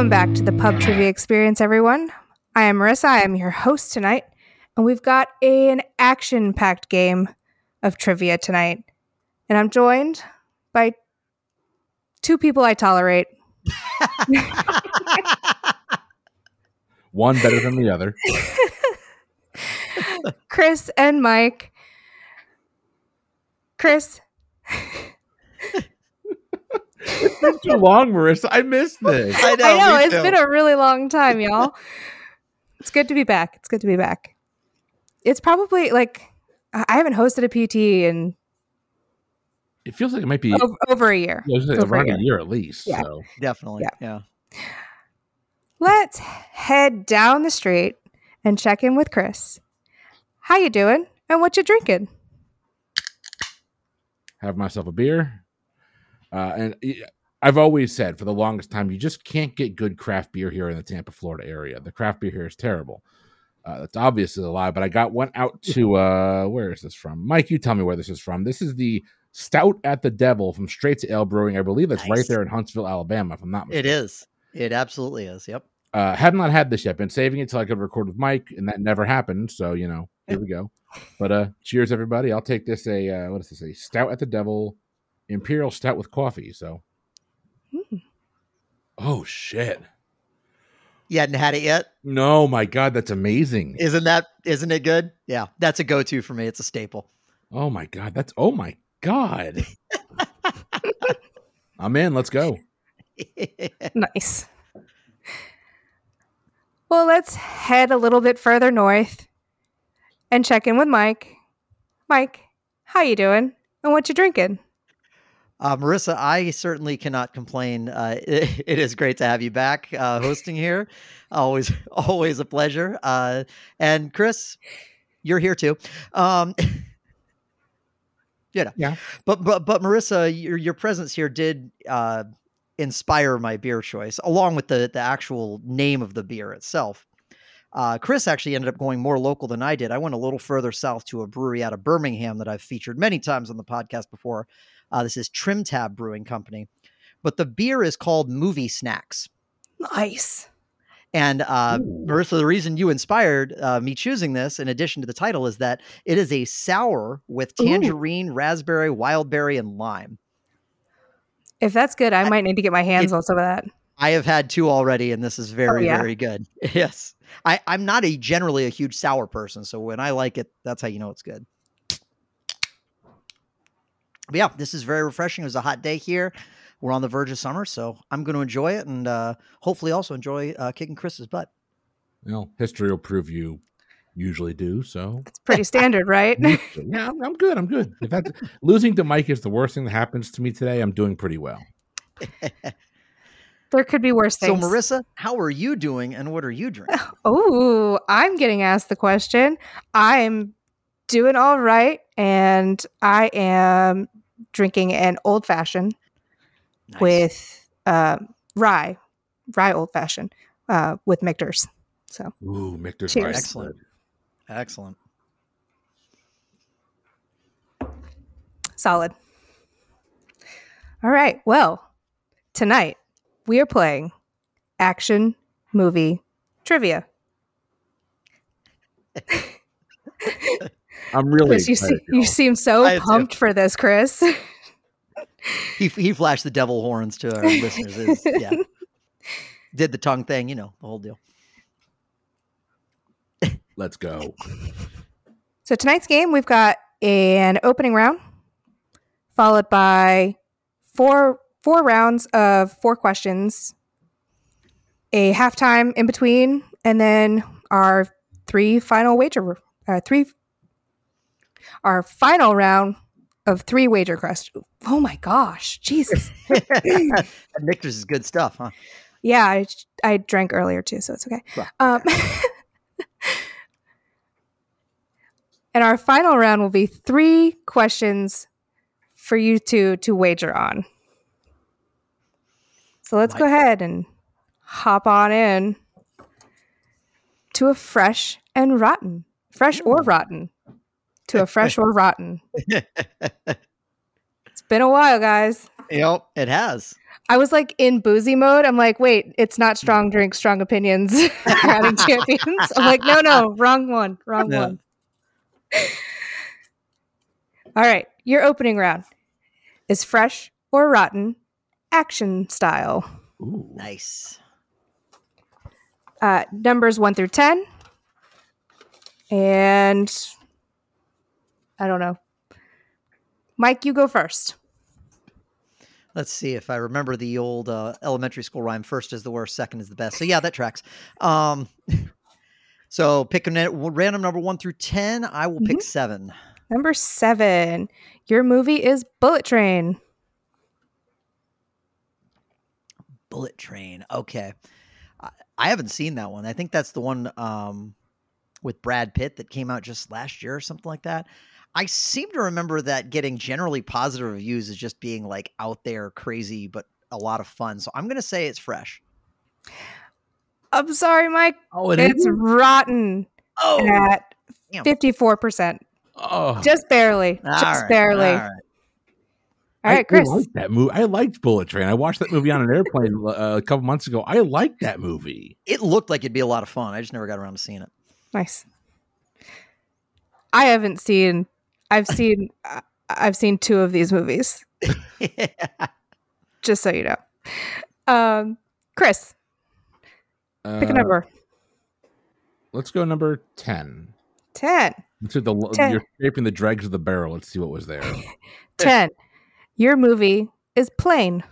Welcome back to the Pub Trivia Experience, everyone. I am Marissa. I am your host tonight, and we've got an action packed game of trivia tonight. And I'm joined by two people I tolerate. One better than the other. Chris and Mike. Chris, It's been too long, Marissa. I missed this. I know. I know it's too. been a really long time, y'all. it's good to be back. It's good to be back. It's probably like I I haven't hosted a PT in It feels like it might be over, over a year. yeah, I was gonna over a year. a year at least. Yeah. So definitely. Yeah. Yeah. Let's head down the street and check in with Chris. How you doing? And what you drinking? have myself a beer. Uh, and I've always said for the longest time, you just can't get good craft beer here in the Tampa, Florida area. The craft beer here is terrible. Uh, that's obviously a lie, but I got one out to uh, where is this from? Mike, you tell me where this is from. This is the Stout at the Devil from Straight to Ale Brewing. I believe that's right there in Huntsville, Alabama. If I'm not It mistaken. is. It absolutely is. Yep. Uh, have not had this yet. Been saving it till I could record with Mike, and that never happened. So you know, here we go. But uh, cheers, everybody. I'll take this a uh, what is this? A Stout at the Devil, Imperial Stout with coffee. So, Mm. oh shit! You hadn't had it yet. No, my God, that's amazing. Isn't that? Isn't it good? Yeah. That's a go-to for me. It's a staple. Oh my God, that's oh my God. I'm in. Let's go. Nice. Well, let's head a little bit further north and check in with Mike. Mike, how you doing? And what you drinking? Uh, Marissa, I certainly cannot complain. Uh, it, it is great to have you back uh, hosting here. Always, always a pleasure. Uh, and Chris, you're here too. Um, you know, Yeah. But but but Marissa, your your presence here did uh, inspire my beer choice, along with the the actual name of the beer itself. Uh, Chris actually ended up going more local than I did. I went a little further south to a brewery out of Birmingham that I've featured many times on the podcast before. Uh, this is Trim Tab Brewing Company, but the beer is called Movie Snacks. Nice. And uh, Marissa, the reason you inspired uh, me choosing this, in addition to the title, is that it is a sour with Ooh. tangerine, raspberry, wildberry, and lime. If that's good, I I- might need to get my hands it- on some of that. I have had two already, and this is very, yeah? very good. Yes, I, I'm not a generally a huge sour person, so when I like it, that's how you know it's good. But yeah, this is very refreshing. It was a hot day here. We're on the verge of summer, so I'm going to enjoy it, and uh, hopefully also enjoy uh, kicking Chris's butt. Well, history will prove you usually do. So It's pretty standard, right? yeah, I'm, I'm good. I'm good. If that's losing to Mike is the worst thing that happens to me today, I'm doing pretty well. there could be worse things. So. Marissa, how are you doing, and what are you drinking? Oh, I'm getting asked the question. I'm doing all right, and I am drinking an old fashioned Nice. with uh, rye, rye old fashioned uh, with Michter's. So Ooh, Michter's Cheers. Excellent. excellent. solid. All right. Well, tonight we are playing action movie trivia. I'm really Chris, you, excited. see, you seem so I pumped for this, Chris. He he flashed the devil horns to our listeners. It's- yeah, did the tongue thing, you know, the whole deal. Let's go. So tonight's game, we've got an opening round, followed by four four rounds of four questions, a halftime in between, and then our three final wager uh, three our final round of three wager questions. Oh my gosh, Jesus! And Michter's is good stuff, huh? Yeah, I I drank earlier too, so it's okay. Well, Um, and our final round will be three questions for you to to wager on. So let's go ahead and hop on in to a fresh and rotten, fresh or rotten, to a fresh or rotten. It's It's been a while, guys. Yep, it has. I was like in boozy mode. I'm like, wait, it's not strong drink, strong opinions. Crowning champions. I'm like, no, no, wrong one, wrong Yeah. one. All right, your opening round is fresh or rotten, action style. Ooh. Nice. Uh, numbers one through ten, and I don't know. Mike, you go first. Let's see if I remember the old uh, elementary school rhyme. First is the worst, second is the best. So yeah, that tracks. Um, so pick a net- random number one through ten. I will pick seven. Number seven, your movie is Bullet Train. Bullet Train. Okay, I, I haven't seen that one. I think that's the one um, with Brad Pitt that came out just last year or something like that. I seem to remember that getting generally positive reviews is just being like out there, crazy, but a lot of fun. So I'm gonna say it's fresh. I'm sorry, Mike. Oh, it It's rotten Oh, at 54%. Oh, Just barely. All just right, barely. all All right. right, I, Chris. I liked that movie. I liked Bullet Train. I watched that movie on an airplane uh, a couple months ago. I liked that movie. It looked like it'd be a lot of fun. I just never got around to seeing it. Nice. I haven't seen. I've seen. I- I've seen two of these movies. Just so you know. Um, Chris, pick a Uh, number. Let's go number ten. Ten. Let's the Ten. you're scraping the dregs of the barrel. Let's see what was there. Ten. Your movie is Plane.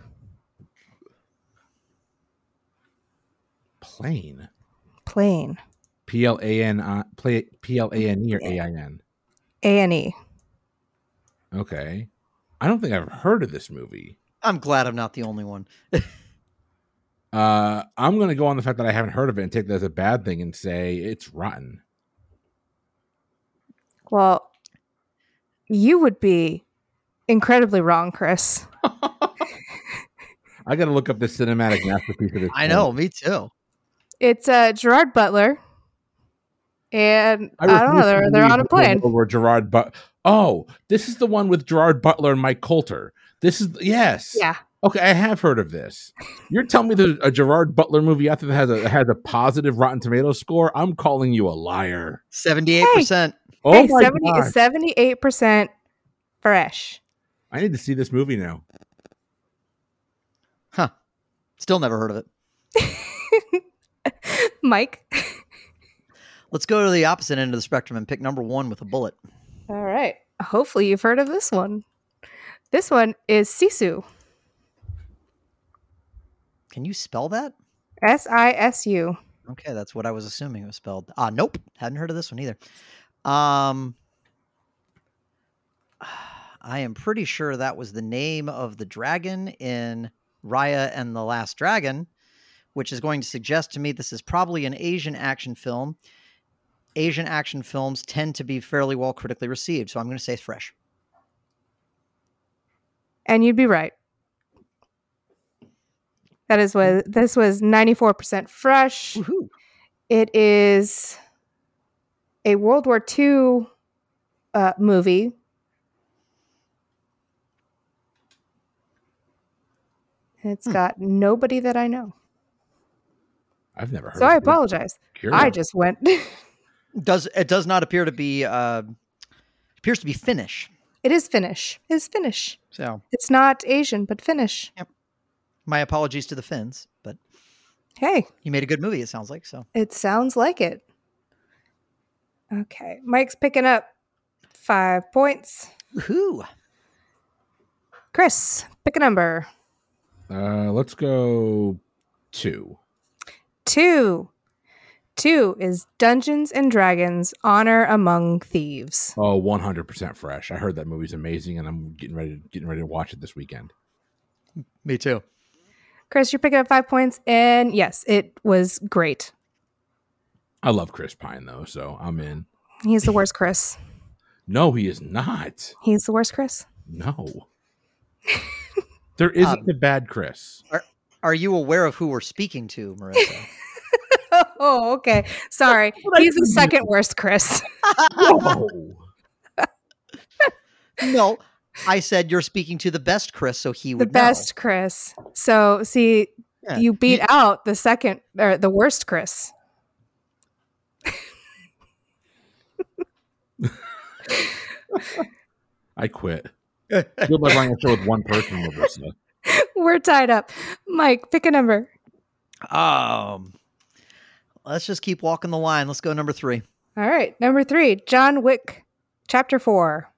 Plane. Plane. P L A N I play P L A N E or A I N. A and E. Okay. I don't think I've heard of this movie. I'm glad I'm not the only one. Uh, I'm going to go on the fact that I haven't heard of it and take that as a bad thing and say it's rotten. Well, you would be incredibly wrong, Chris. I got to look up this cinematic masterpiece of this. I film. know, me too. It's uh, Gerard Butler, and I, refuse don't know. They're they're on a plane. Where Gerard but oh, this is the one with Gerard Butler and Mike Colter. This is yes. Yeah, Okay, I have heard of this. You're telling me there's a Gerard Butler movie out there that has a has a positive Rotten Tomatoes score? I'm calling you a liar. 78%. Oh hey, my 70, god! 78 percent fresh. I need to see this movie now. Huh. Still never heard of it. Mike. Let's go to the opposite end of the spectrum and pick number one with a bullet. All right. Hopefully, you've heard of this one. This one is Sisu. Can you spell that? S I S U. Okay, that's what I was assuming it was spelled. Ah, nope. Hadn't heard of this one either. Um I am pretty sure that was the name of the dragon in Raya and the Last Dragon, which is going to suggest to me this is probably an Asian action film. Asian action films tend to be fairly well critically received, so I'm going to say it's fresh. And you'd be right. That is what this was 94% fresh. Woohoo. It is a World War II uh, movie. And It's Hmm. got nobody that I know. I've never heard. So of I apologize. Curious. I just went. Does it does not appear to be uh appears to be Finnish. it is Finnish. It is Finnish. So It's not Asian, but Finnish. Yep. my apologies to the Finns, but Hey, you made a good movie, it sounds like. So it sounds like it. Okay. Mike's picking up five points. woohoo. Chris, pick a number. Uh, let's go two. Two. Two is Dungeons and Dragons Honor Among Thieves. Oh, 100% fresh. I heard that movie's amazing, and I'm getting ready to, getting ready to watch it this weekend. Me too. Chris, you're picking up five points. And yes, it was great. I love Chris Pine though, so I'm in. He's the worst, Chris. No, he is not. He's the worst, Chris. No. there isn't Um, a bad Chris. Are you aware of who we're speaking to, Marissa? oh, okay. Sorry. He's the second worst, Chris. No. I said you're speaking to the best Chris, so he would the would best Chris. So see. Yeah. you beat out the second or the worst Chris. I quit. Good luck running a show with one person, Melissa. We're tied up. Mike, pick a number. Um, let's just keep walking the line. Let's go number three. All right, number three, John Wick, chapter four.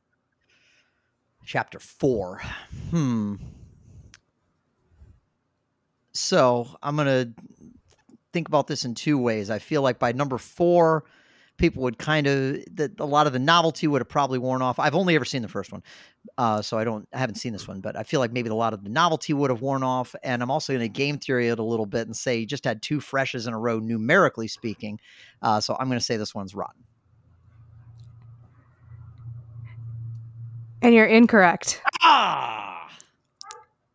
Chapter four. Hmm. So I'm gonna think about this in two ways. I feel like by number four, people would kind of that a lot of the novelty would have probably worn off. I've only ever seen the first one, uh, so I don't I haven't seen this one, but I feel like maybe a lot of the novelty would have worn off. And I'm also going to game theory it a little bit and say you just had two freshes in a row, numerically speaking. Uh, so I'm going to say this one's rotten. And you're incorrect. Ah,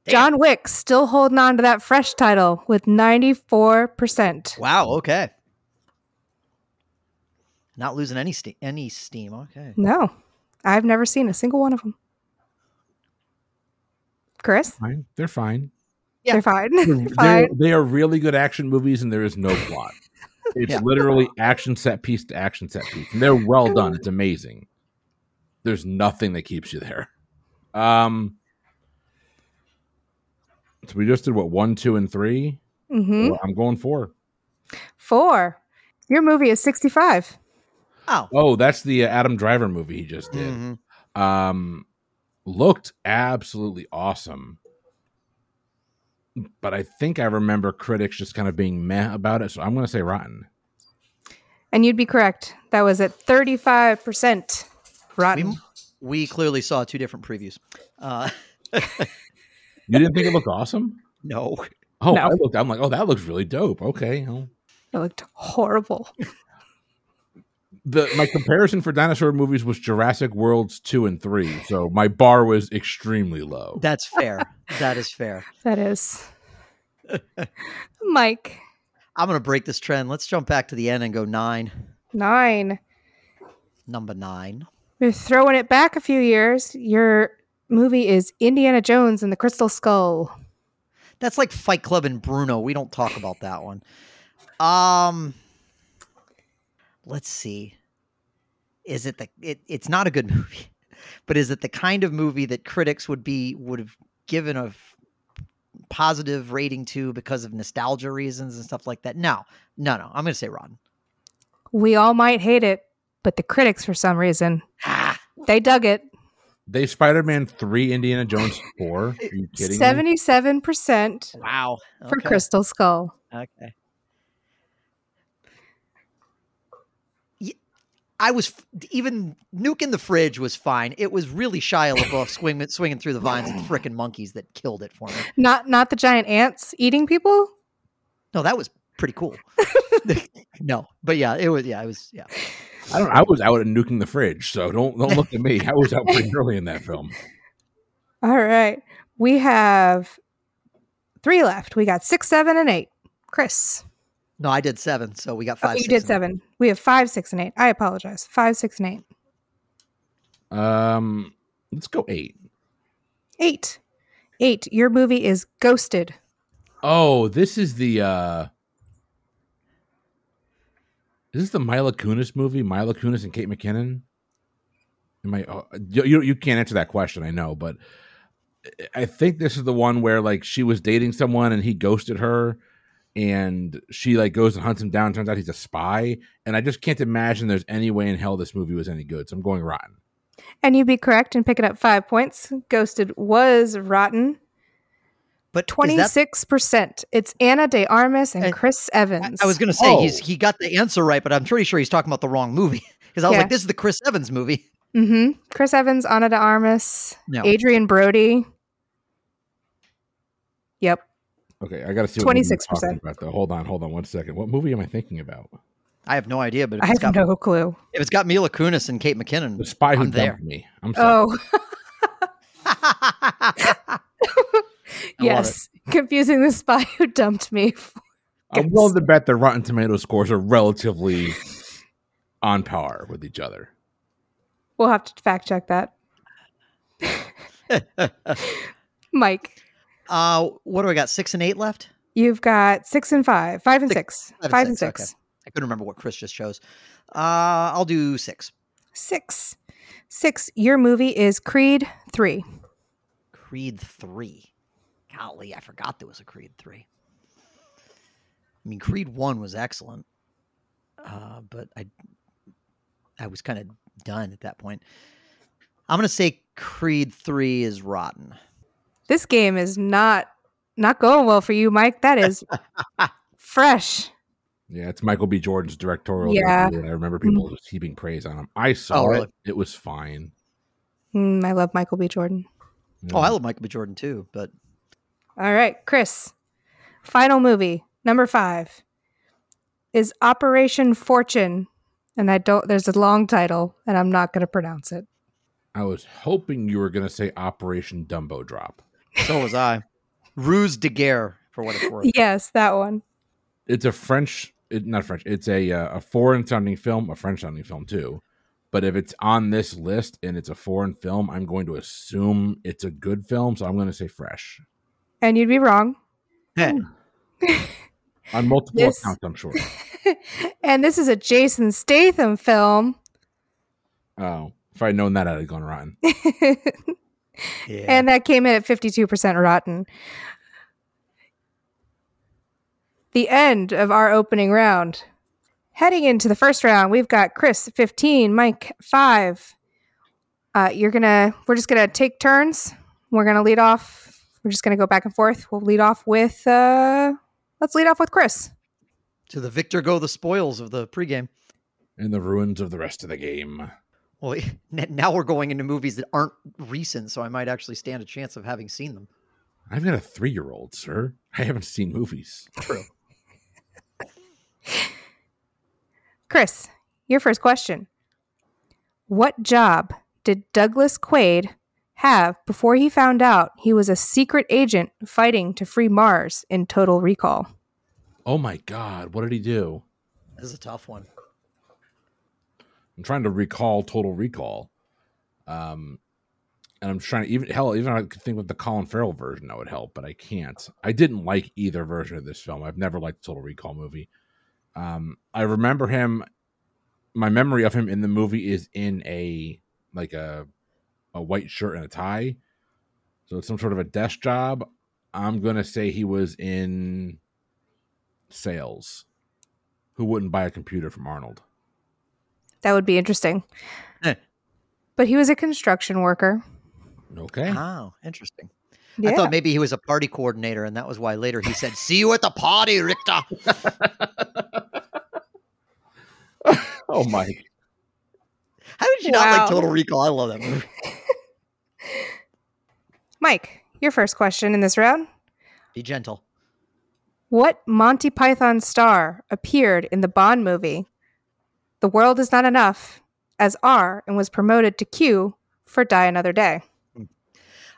Damn. John Wick still holding on to that fresh title with 94%. wow. Okay, not losing any ste- any steam. Okay. No, I've never seen a single one of them. Chris, Fine. They're fine. Yeah. they're fine. They're, they're fine. they are really good action movies, and there is no plot. It's Yeah. literally action set piece to action set piece, and they're well done. It's amazing. There's nothing that keeps you there. Um, so we just did what one, two, and 3 hmm Well, I'm going four. Four. Your movie is 65. Oh. Oh, that's the uh, Adam Driver movie he just did. Mhm. Um, looked absolutely awesome. But I think I remember critics just kind of being meh about it, so I'm going to say rotten. And you'd be correct. That was at 35% rotten. We, we clearly saw two different previews. Uh, You didn't think it looked awesome? no. Oh, No. I looked. I'm like, oh, that looks really dope. Okay, well, It looked horrible. the my comparison for dinosaur movies was Jurassic Worlds two and three, so my bar was extremely low. That's fair. that is fair. That is. Mike, I'm going to break this trend. Let's jump back to the end and go nine. nine. Number nine. We're throwing it back a few years. Your movie is Indiana Jones and the Crystal Skull. That's like Fight Club and Bruno. We don't talk about that one. Um, let's see. Is it the? It, it's not a good movie, but is it the kind of movie that critics would be would have given a f- positive rating to because of nostalgia reasons and stuff like that? No, no, no. I'm going to say rotten. We all might hate it, but the critics, for some reason, Ah, they dug it. They Spider Man three, Indiana Jones four. Are you kidding me? Seventy-seven percent wow. for Crystal Skull. Okay. I was even Nuke in the fridge was fine. It was really Shia LaBeouf swinging swinging through the vines and frickin' monkeys that killed it for me. Not not the giant ants eating people. No, that was pretty cool. no, but yeah, it was. Yeah, it was. Yeah. I don't. I was out at nuking the fridge, so don't don't look at me. I was out pretty early in that film. All right, we have three left. We got six, seven, and eight. Chris, No, I did seven, so we got oh, five. you six, did and- seven. We have five, six, and eight. I apologize. Five, six, and eight. Um, let's go eight. Eight. Eight. Your movie is Ghosted. Oh, this is the. uh Is this the Mila Kunis movie? Mila Kunis and Kate McKinnon. Am I? Oh, you, you you can't answer that question. I know, but I think this is the one where like she was dating someone and he ghosted her, and she like goes and hunts him down. Turns out he's a spy, and I just can't imagine there's any way in hell this movie was any good. So I'm going rotten. And you'd be correct in picking up five points. Ghosted was rotten. But 26%. It's Ana de Armas and And Chris Evans. I was going to say he's Oh. he got the answer right, but I'm pretty sure he's talking about the wrong movie because I was Yeah. like, this is the Chris Evans movie. Mm-hmm. Chris Evans, Ana de Armas, No. Adrien Brody. Yep. Okay, I got to see what you're 26%. talking about. Though. Hold on, hold on one second. What movie am I thinking about? I have no idea, but if I it's have got no clue. if it's got Mila Kunis and Kate McKinnon, The Spy Who I'm there. Dumped Me. I'm sorry. Oh, yes. Confusing the spy who dumped me. I'm willing to bet the Rotten Tomato scores are relatively on par with each other. We'll have to fact check that. Mike, uh, what do I got? Six and eight left. you've got six and five, five and six, and five and six, six, I couldn't remember what Chris just chose. Uh, I'll do six. six, six. Your movie is Creed three. Creed three. Golly, I forgot there was a Creed three. I mean, Creed one was excellent, uh, but I, I was kind of done at that point. I'm gonna say Creed three is rotten. This game is not not going well for you, Mike. That is fresh. Yeah, it's Michael B. Jordan's directorial. Yeah. debut, I remember people just heaping praise on him. I saw Oh, really? it; it was fine. Mm, I love Michael B. Jordan. Oh, I love Michael B. Jordan too, but All right, Chris. Final movie number five is Operation Fortune, and I don't. There's a long title, and I'm not going to pronounce it. I was hoping you were going to say Operation Dumbo Drop. So was I. Ruse de guerre, for what it's worth. Yes, that one. It's a French, it, not French. It's a uh, a foreign sounding film, a French sounding film too. But if it's on this list and it's a foreign film, I'm going to assume it's a good film. So I'm going to say fresh And you'd be wrong. on multiple This- accounts. I'm sure. and this is a Jason Statham film. Oh, if I'd known that, I'd have gone rotten. yeah. and that came in at 52% rotten. The end of our opening round. Heading into the first round, we've got Chris 15, Mike 5. Uh, you're gonna we're just gonna take turns. We're gonna lead off. We're just gonna go back and forth. We'll lead off with uh let's lead off with Chris. to the victor go the spoils of the pregame. And the ruins of the rest of the game. Well, now we're going into movies that aren't recent, so I might actually stand a chance of having seen them. I've got a three year old, sir. I haven't seen movies. True. Chris, your first question. What job did Douglas Quaid have before he found out he was a secret agent fighting to free Mars in Total Recall? Oh my God, what did he do? This is a tough one. I'm trying to recall Total Recall. Um, and I'm trying to even hell, even I could think with the Colin Farrell version that would help, but I can't. I didn't like either version of this film. I've never liked the Total Recall movie. Um, I remember him. My memory of him in the movie is in a like a a white shirt and a tie, so it's some sort of a desk job. I'm gonna say he was in sales. Who wouldn't buy a computer from Arnold? That would be interesting. Eh. But he was a construction worker. Okay. Oh, interesting. Yeah. I thought maybe he was a party coordinator, and that was why later he said, "See you at the party, Richter." oh my How did you not like Total Recall? I love that movie. Mike, your first question in this round. Be gentle. What Monty Python star appeared in the Bond movie The World Is Not Enough as R and was promoted to Q for Die Another Day?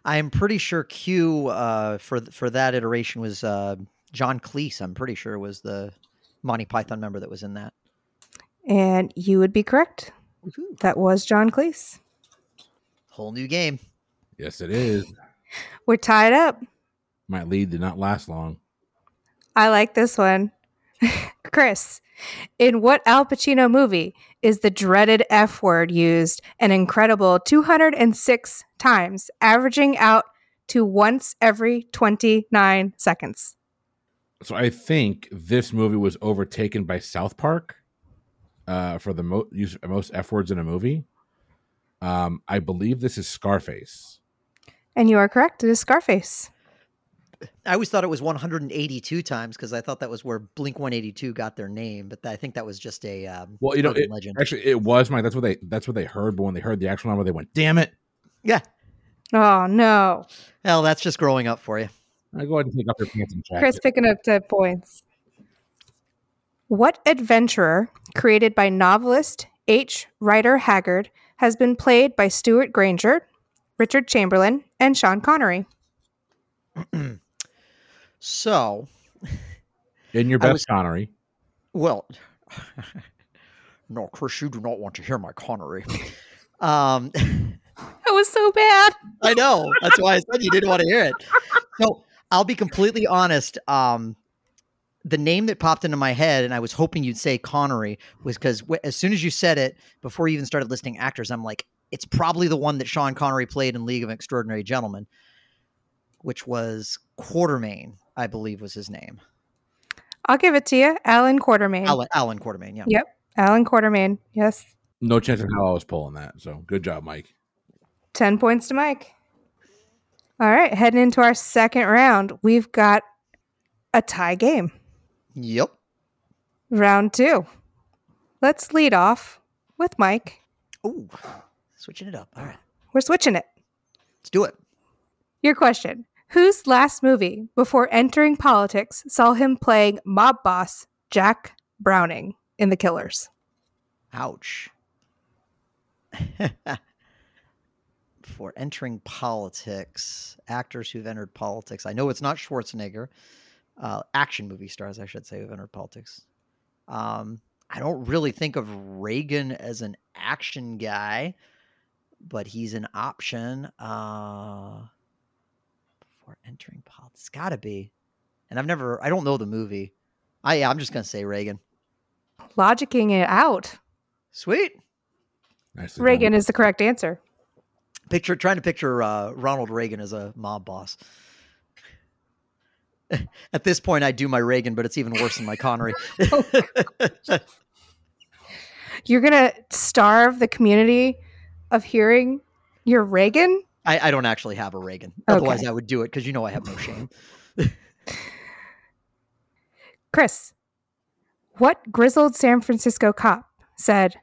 I am pretty sure Q uh, for for that iteration was uh, John Cleese. I'm pretty sure was the Monty Python member that was in that. And you would be correct. That was John Cleese. Whole new game. Yes, it is. We're tied up. My lead did not last long. I like this one. Chris, in what Al Pacino movie is the dreaded F word used an incredible 206 times, averaging out to once every 29 seconds? So I think this movie was overtaken by South Park uh, for the mo- use most F words in a movie. Um, I believe this is Scarface. And you are correct. It is Scarface. I always thought it was 182 times because I thought that was where Blink 182 got their name, but I think that was just a um, Well, you know, it, legend. actually, it was my. That's what they. That's what they heard. But when they heard the actual number, they went, "Damn it!" Yeah. Oh, no. Hell, that's just growing up for you. I go ahead and take off your pants and jacket. Chris picking up 10 points. What adventurer created by novelist H. Rider Haggard has been played by Stewart Granger, Richard Chamberlain, and Sean Connery? So, in your best was- Connery. well, no, Chris, you do not want to hear my Connery. Um, I was so bad. I know. That's why I said you didn't want to hear it. So I'll be completely honest. Um, the name that popped into my head, and I was hoping you'd say Connery, was because w- as soon as you said it, before you even started listing actors, I'm like, it's probably the one that Sean Connery played in League of Extraordinary Gentlemen, which was Quatermain, I believe was his name. I'll give it to you. Alan Quatermain. Alan, Alan Quatermain, yeah. Yep. Alan Quatermain. Yes. No chance in hell I was pulling that. So good job, Mike. 10 points to Mike. All right. Heading into our second round, we've got a tie game. Yep. Round two. Let's lead off with Mike. Ooh, switching it up. All right. We're switching it. Let's do it. Your question Whose last movie before entering politics saw him playing mob boss Jack Browning in The Killers? Ouch. Before entering politics, actors who've entered politics. I know it's not Schwarzenegger. Uh, action movie stars, I should say, who've entered politics. Um, I don't really think of Reagan as an action guy, but he's an option. Uh, before entering politics, It's gotta be. And I've never, I don't know the movie. I, yeah, I'm just gonna say Reagan. Logicking it out. Sweet. Nicely Reagan done. is the correct answer. picture trying to picture uh, Ronald Reagan as a mob boss. At this point, I do my Reagan, but it's even worse than my Connery. You're going to starve the community of hearing your Reagan? I, I don't actually have a Reagan. Okay. Otherwise, I would do it because you know I have no shame. Chris, what grizzled San Francisco cop said,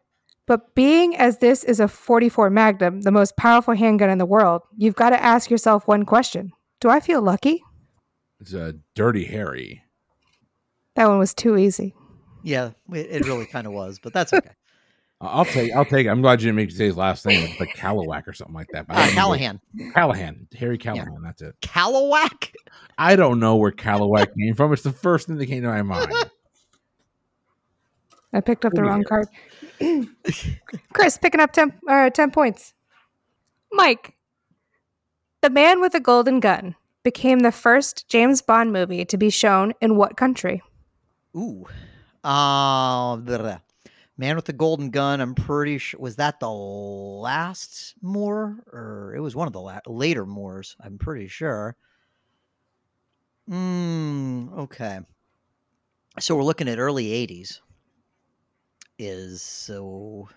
but being as this is a 44 Magnum, the most powerful handgun in the world, you've got to ask yourself one question Do I feel lucky? It's a dirty Harry. That one was too easy. Yeah, it, it really kind of was, but that's okay. I'll take. I'll take. it. I'm glad you didn't make me say his last name. It's like Callowak or something like that. But Uh, don't know where- Callahan. Callahan. Harry Callahan. That's it. Callawhack? I don't know where Callowak came from. It's the first thing that came to my mind. I picked up the wrong card. Chris picking up 10, uh, 10 points. Mike, The Man with the Golden Gun became the first James Bond movie to be shown in what country? Ooh. Uh, blah, blah. Man with the Golden Gun. I'm pretty sure. Was that the last Moore? Or it was one of the la- later Moores. I'm pretty sure. Mm, okay. So we're looking at early 80s. Is so.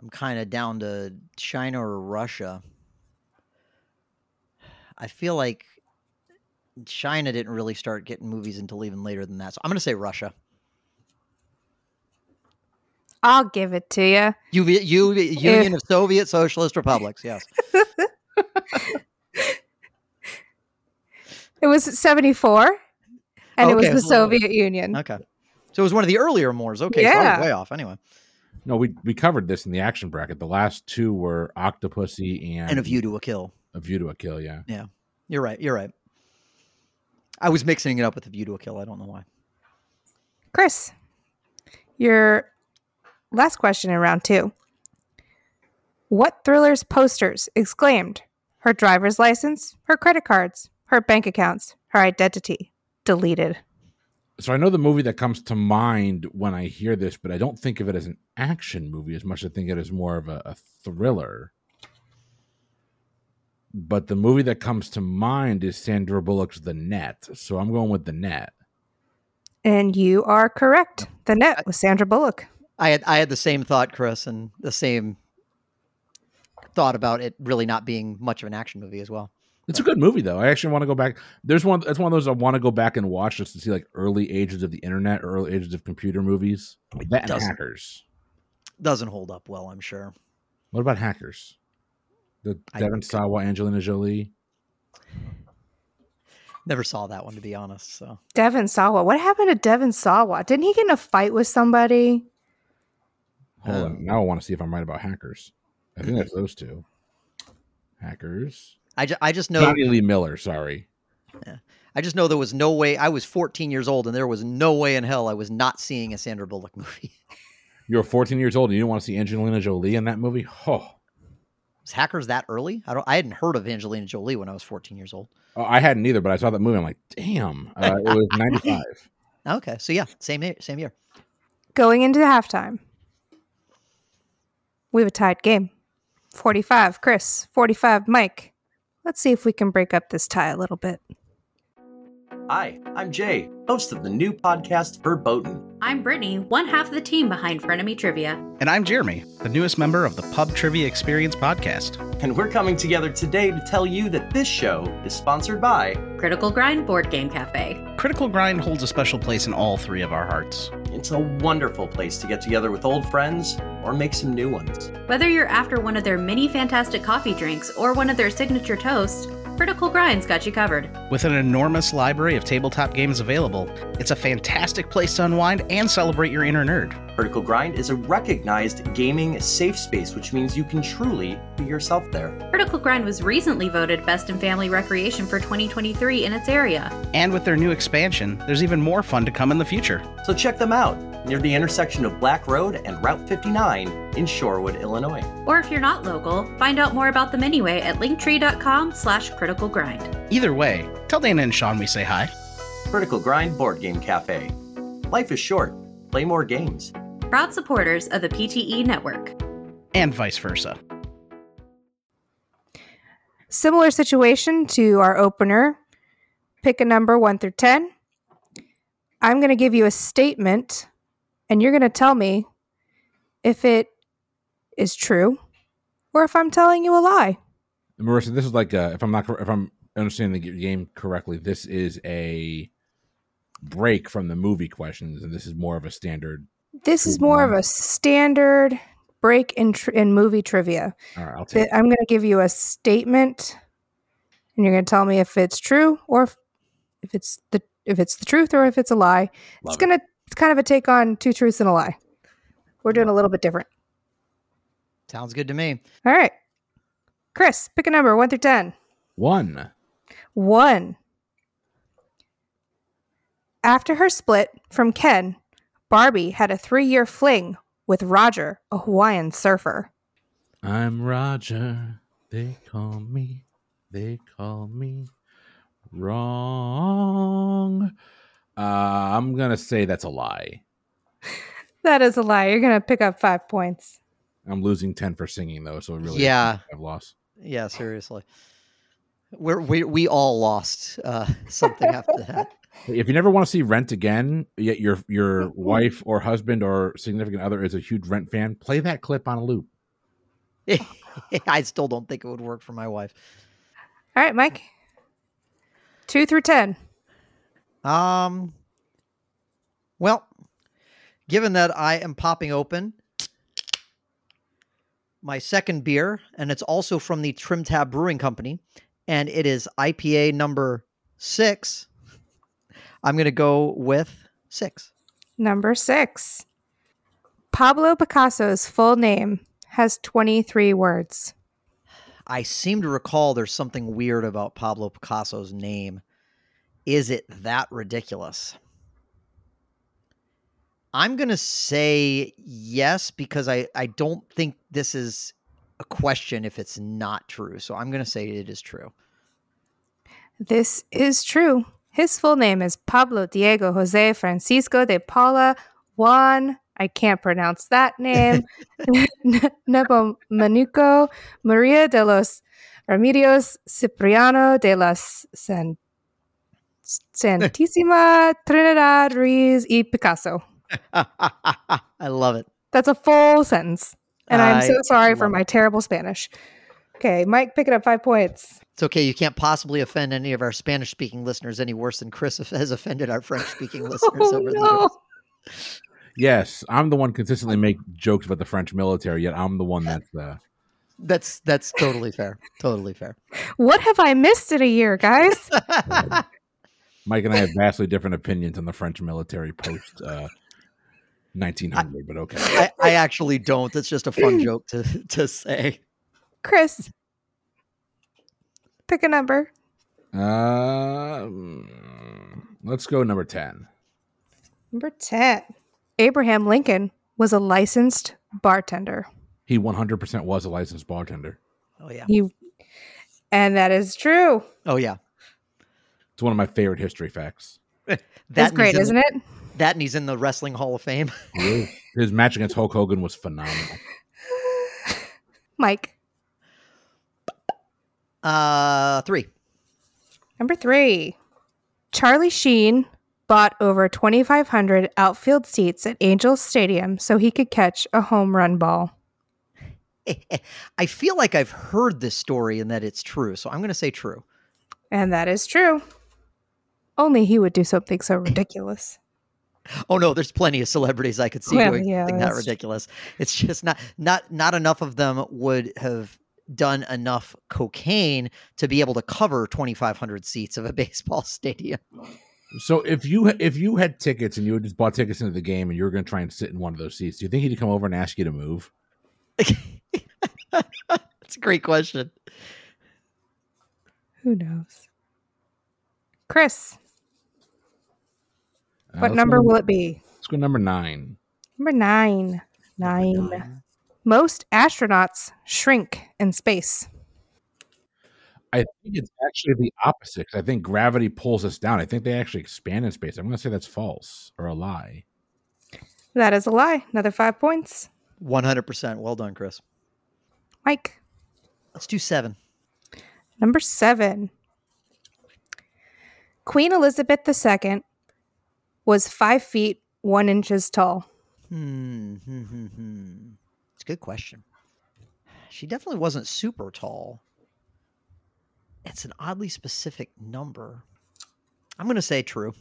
I'm kind of down to China or Russia. I feel like China didn't really start getting movies until even later than that. So I'm going to say Russia. I'll give it to you. U- U- Union of Soviet Socialist Republics. Yes. It was 74, and it was the so- Soviet Union. Okay. So it was one of the earlier Moores. Okay. So I Yeah. was way off. Anyway. No, we we covered this in the action bracket. The last two were Octopussy and And A View to a Kill. A View to a Kill. Yeah. Yeah. You're right. You're right. I was mixing it up with A View to a Kill. I don't know why. Chris, your last question in round two. What thriller's posters exclaimed her driver's license, her credit cards, her bank accounts, her identity deleted? So I know the movie that comes to mind when I hear this, but I don't think of it as an action movie as much as I think it is more of a, a thriller. But the movie that comes to mind is Sandra Bullock's The Net. So I'm going with The Net. And you are correct. The net was Sandra Bullock. I had I had the same thought, Chris, and the same thought about it really not being much of an action movie as well. It's a good movie though. I actually want to go back. There's one. That's one of those I want to go back and watch just to see like early ages of the internet, or early ages of computer movies. That doesn't. Hackers. Doesn't hold up well, I'm sure. What about Hackers? The I- Devon Sawa, Angelina Jolie. Never saw that one to be honest. So Devon Sawa. What happened to Devon Sawa? Didn't he get in a fight with somebody? Hold Um, on. Now I want to see if I'm right about Hackers. I think that's those two. Hackers. I, ju- I just know Jonny Lee Miller. Sorry. I just know there was no way I was 14 years old and there was no way in hell I was not seeing a Sandra Bullock movie. You were 14 years old and you didn't want to see Angelina Jolie in that movie. Oh, Was Hackers that early? I don't. I hadn't heard of Angelina Jolie when I was 14 years old. Oh, I hadn't either, but I saw that movie. I'm like, damn, uh, it was 95. Okay, so yeah, same year, same year. Going into halftime, we have a tied game 45, Chris, 45, Mike. Let's see if we can break up this tie a little bit. Hi, I'm Jay, host of the new podcast Verboten. I'm Brittany, one half of the team behind Frenemy Trivia. And I'm Jeremy, the newest member of the Pub Trivia Experience podcast. And we're coming together today to tell you that this show is sponsored by Critical Grind Board Game Cafe. Critical Grind holds a special place in all three of our hearts. It's a wonderful place to get together with old friends or make some new ones. Whether you're after one of their mini fantastic coffee drinks or one of their signature toasts, Critical Grind's got you covered. With an enormous library of tabletop games available, it's a fantastic place to unwind and celebrate your inner nerd. Critical Grind is a recognized gaming safe space, which means you can truly be yourself there. Critical Grind was recently voted Best in Family Recreation for 2023 in its area. And with their new expansion, there's even more fun to come in the future. So check them out near the intersection of Black Road and Route 59 in Shorewood, Illinois. Or if you're not local, find out more about them anyway at linktree.com slash critical grind. Either way, tell Dana and Sean we say hi. Critical Grind Board Game Cafe. Life is short. Play more games. Proud supporters of the PTE network. And vice versa. Similar situation to our opener. Pick a number 1 through 10. I'm going to give you a statement and you're going to tell me if it is true or if I'm telling you a lie. Marissa, this is like a, if I'm not if I'm understanding the game correctly, this is a break from the movie questions, and this is more of a standard. This is more of a standard break in tr- in movie trivia. All right, I'll take. I'm going to give you a statement, and you're going to tell me if it's true or if, if it's the if it's the truth or if it's a lie. Love it's gonna it's kind of a take on two truths and a lie. We're doing a little bit different. Sounds good to me. All right. Chris, pick a number one through ten. One. One. After her split from Ken, Barbie had a three year fling with Roger, a Hawaiian surfer. I'm Roger. They call me. They call me wrong. Uh, I'm gonna say that's a lie. That is a lie. You're going to pick up five points. I'm losing ten for singing though, so really Yeah. I've lost. Yeah, seriously. We're, we we all lost uh, something after that. If you never want to see Rent again, yet your your wife or husband or significant other is a huge Rent fan, play that clip on a loop. I still don't think it would work for my wife. All right, Mike. Two through 10. Um, well, given that I am popping open my second beer, and it's also from the Trim Tab Brewing Company, and it is IPA number six, I'm going to go with six. Number six. Pablo Picasso's full name has 23 words. I seem to recall there's something weird about Pablo Picasso's name. Is it that ridiculous? I'm going to say yes because I, I don't think this is a question if it's not true. So I'm going to say it is true. This is true. His full name is Pablo Diego Jose Francisco de Paula Juan. I can't pronounce that name. Nepomuceno Maria de los Remedios Cipriano de las San- Santísima Trinidad Ruiz y Picasso. I love it. That's a full sentence. And I'm so sorry for my terrible Spanish. Okay, Mike, pick it up five points. It's okay. You can't possibly offend any of our Spanish speaking listeners any worse than Chris has offended our French speaking listeners Oh, over the years. Yes, I'm the one consistently make jokes about the French military, yet I'm the one that's uh That's that's totally fair. Totally fair. What have I missed in a year, guys? Mike and I have vastly different opinions on the French military post uh 1900, but okay. I, I actually don't. It's just a fun joke to to say. Chris, pick a number. Um, let's go number 10. Number 10. Abraham Lincoln was a licensed bartender. He 100% was a licensed bartender. Oh yeah. You, and that is true. Oh yeah. It's one of my favorite history facts. That's great, isn't isn't it? That and he's in the Wrestling Hall of Fame. His match against Hulk Hogan was phenomenal. Mike, Uh, three. number three. Charlie Sheen bought over 2,500 outfield seats at Angels Stadium so he could catch a home run ball. I feel like I've heard this story and that it's true, so I'm going to say true. And that is true. Only he would do something so ridiculous. Oh no, there's plenty of celebrities I could see Well, doing yeah, something that ridiculous. It's just not not not enough of them would have done enough cocaine to be able to cover 2,500 seats of a baseball stadium. So if you if you had tickets and you had just bought tickets into the game and you were going to try and sit in one of those seats, do you think he'd come over and ask you to move? That's a great question. Who knows? Chris, Uh, what let's number go, will it be? Let's go number nine. Number nine. Nine. Most astronauts shrink in space. I think it's actually the opposite. 'cause I think gravity pulls us down. I think they actually expand in space. I'm going to say that's false or a lie. That is a lie. Another five points. 100%. Well done, Chris. Mike, Let's do seven. number seven. Queen Elizabeth II was five feet one inches tall. Hmm. hmm, hmm, hmm. It's a good question. She definitely wasn't super tall. It's an oddly specific number. I'm going to say true.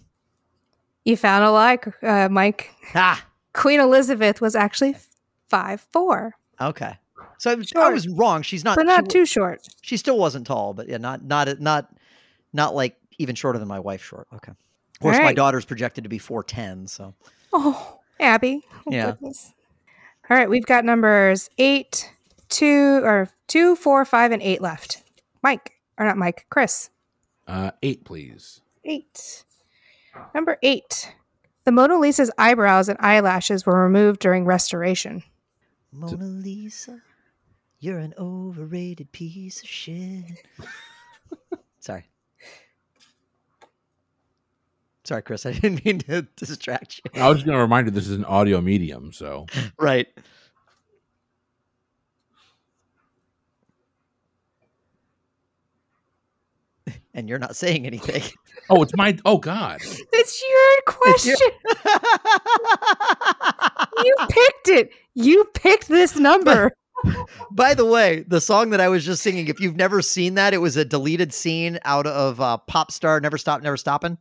You found a lie, uh, Mike. Ah, Queen Elizabeth was actually five four, okay. So I was- I was wrong. She's not. but not wa- too short. She still wasn't tall, but yeah, not not not not like even shorter than my wife. Short. Okay. Of course, my daughter's projected to be four ten. So Oh, Abby. Oh, Yeah. goodness. All right, we've got numbers eight, two, or two, four, five, and eight left. Mike, or not Mike, Chris. Uh, eight, please. Eight. Number eight. The Mona Lisa's eyebrows and eyelashes were removed during restoration. Mona Lisa, you're an overrated piece of shit. Sorry. Sorry, Chris. I didn't mean to distract you. I was just going to remind you this is an audio medium, so Right. And you're not saying anything. oh, it's my oh god, It's your question. you picked it. You picked this number. By the way, the song that I was just singing, if you've never seen that, it was a deleted scene out of uh, Pop Star Never Stop, Never Stoppin'.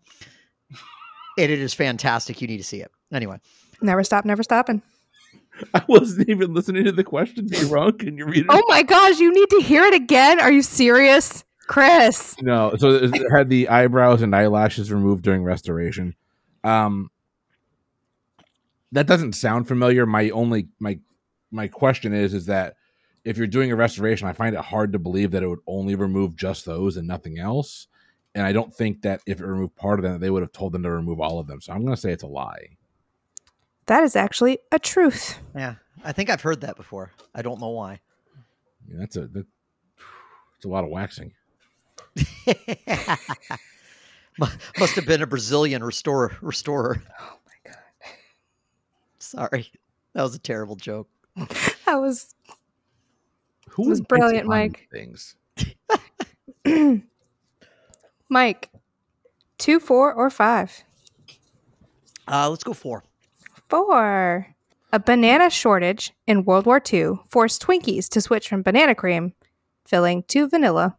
And it is fantastic. You need to see it. Anyway, never stop, never stopping. I wasn't even listening to the question. Be wrong. Can you read it? Oh my gosh, you need to hear it again. Are you serious? Chris. No, so it had the eyebrows and eyelashes removed during restoration. Um, that doesn't sound familiar. My only my my question is is that if you're doing a restoration, I find it hard to believe that it would only remove just those and nothing else. And I don't think that if it removed part of them, they would have told them to remove all of them. So I'm going to say it's a lie. That is actually a truth. yeah, I think I've heard that before. I don't know why. I mean, that's a that, it's a lot of waxing. Must have been a Brazilian restorer. Restorer. Oh my god. Sorry, that was a terrible joke. That was Who was brilliant, Mike. Things. Mike. Two, four, or five? Uh, let's go four. Four. A banana shortage in World War II forced Twinkies to switch from banana cream filling to vanilla.